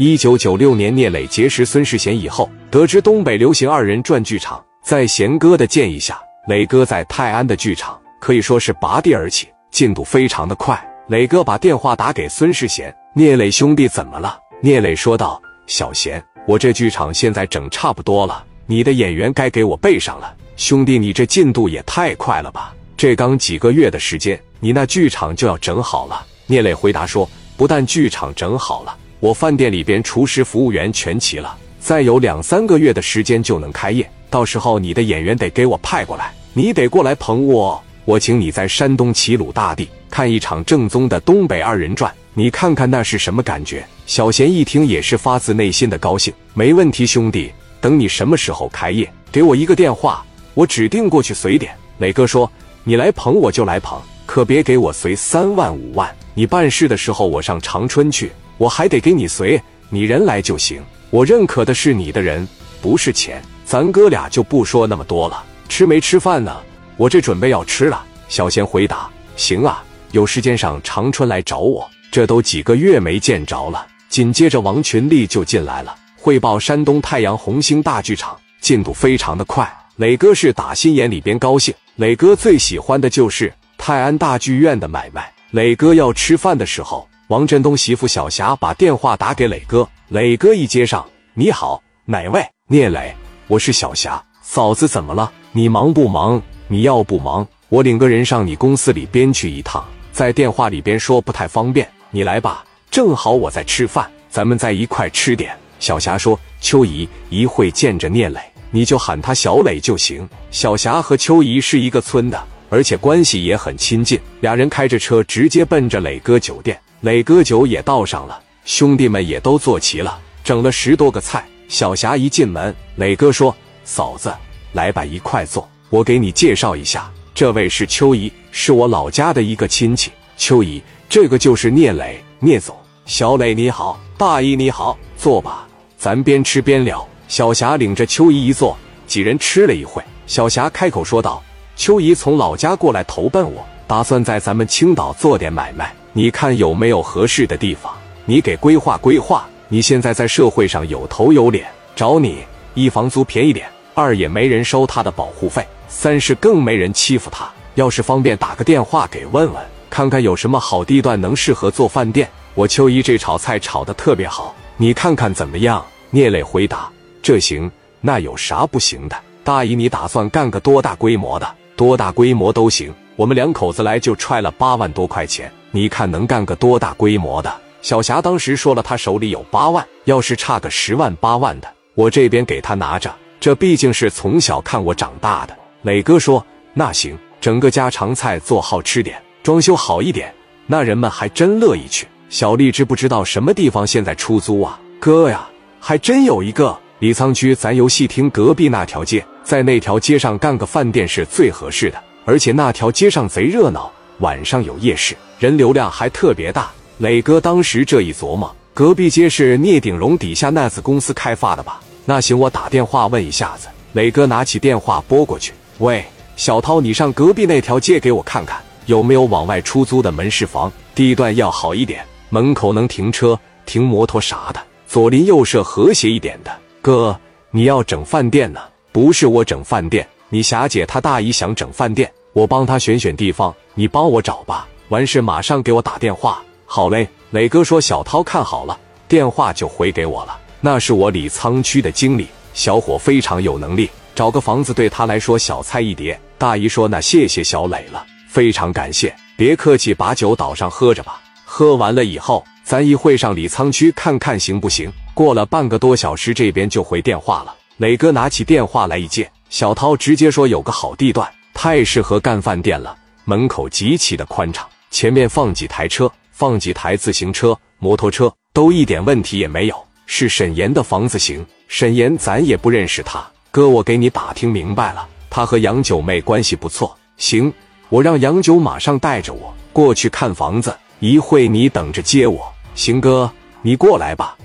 一九九六年，聂磊结识孙世贤以后，得知东北流行二人转剧场，在贤哥的建议下，磊哥在泰安的剧场可以说是拔地而起，进度非常的快。磊哥把电话打给孙世贤：“聂磊兄弟，怎么了？”聂磊说道：“小贤，我这剧场现在整差不多了，你的演员该给我备上了。兄弟，你这进度也太快了吧！这刚几个月的时间，你那剧场就要整好了。”聂磊回答说：“不但剧场整好了。”我饭店里边厨师、服务员全齐了，再有两三个月的时间就能开业。到时候你的演员得给我派过来，你得过来捧我。我请你在山东齐鲁大地看一场正宗的东北二人转，你看看那是什么感觉？小贤一听也是发自内心的高兴。没问题，兄弟，等你什么时候开业，给我一个电话，我指定过去随点。磊哥说：“你来捧我就来捧，可别给我随三万五万。你办事的时候，我上长春去。”我还得给你随，你人来就行。我认可的是你的人，不是钱。咱哥俩就不说那么多了。吃没吃饭呢？我这准备要吃了。小贤回答：“行啊，有时间上长春来找我。这都几个月没见着了。”紧接着，王群力就进来了，汇报山东太阳红星大剧场进度非常的快。磊哥是打心眼里边高兴。磊哥最喜欢的就是泰安大剧院的买卖。磊哥要吃饭的时候。王振东媳妇小霞把电话打给磊哥，磊哥一接上：“你好，哪位？聂磊，我是小霞。嫂子怎么了？你忙不忙？你要不忙，我领个人上你公司里边去一趟。在电话里边说不太方便，你来吧。正好我在吃饭，咱们在一块吃点。”小霞说：“秋姨一会见着聂磊，你就喊他小磊就行。小霞和秋姨是一个村的，而且关系也很亲近。俩人开着车直接奔着磊哥酒店。”磊哥酒也倒上了，兄弟们也都坐齐了，整了十多个菜。小霞一进门，磊哥说：“嫂子，来吧，一块坐。我给你介绍一下，这位是秋姨，是我老家的一个亲戚。秋姨，这个就是聂磊，聂总。小磊你好，大姨你好，坐吧，咱边吃边聊。”小霞领着秋姨一坐，几人吃了一会，小霞开口说道：“秋姨从老家过来投奔我，打算在咱们青岛做点买卖。”你看有没有合适的地方？你给规划规划。你现在在社会上有头有脸，找你一房租便宜点，二也没人收他的保护费，三是更没人欺负他。要是方便，打个电话给问问，看看有什么好地段能适合做饭店。我秋姨这炒菜炒的特别好，你看看怎么样？聂磊回答：这行，那有啥不行的？大姨，你打算干个多大规模的？多大规模都行。我们两口子来就揣了八万多块钱。你看能干个多大规模的？小霞当时说了，她手里有八万，要是差个十万八万的，我这边给她拿着。这毕竟是从小看我长大的。磊哥说：“那行，整个家常菜做好吃点，装修好一点，那人们还真乐意去。”小丽知不知道什么地方现在出租啊？哥呀，还真有一个李沧区咱游戏厅隔壁那条街，在那条街上干个饭店是最合适的，而且那条街上贼热闹。晚上有夜市，人流量还特别大。磊哥当时这一琢磨，隔壁街是聂鼎荣底下那子公司开发的吧？那行，我打电话问一下子。磊哥拿起电话拨过去：“喂，小涛，你上隔壁那条街给我看看，有没有往外出租的门市房？地段要好一点，门口能停车、停摩托啥的，左邻右舍和谐一点的。哥，你要整饭店呢？不是我整饭店，你霞姐她大姨想整饭店。”我帮他选选地方，你帮我找吧。完事马上给我打电话。好嘞，磊哥说小涛看好了，电话就回给我了。那是我李沧区的经理，小伙非常有能力，找个房子对他来说小菜一碟。大姨说那谢谢小磊了，非常感谢，别客气，把酒倒上喝着吧。喝完了以后，咱一会上李沧区看看行不行？过了半个多小时，这边就回电话了。磊哥拿起电话来一接，小涛直接说有个好地段。太适合干饭店了，门口极其的宽敞，前面放几台车，放几台自行车、摩托车，都一点问题也没有。是沈岩的房子行，沈岩咱也不认识他，哥我给你打听明白了，他和杨九妹关系不错。行，我让杨九马上带着我过去看房子，一会你等着接我。行哥，你过来吧。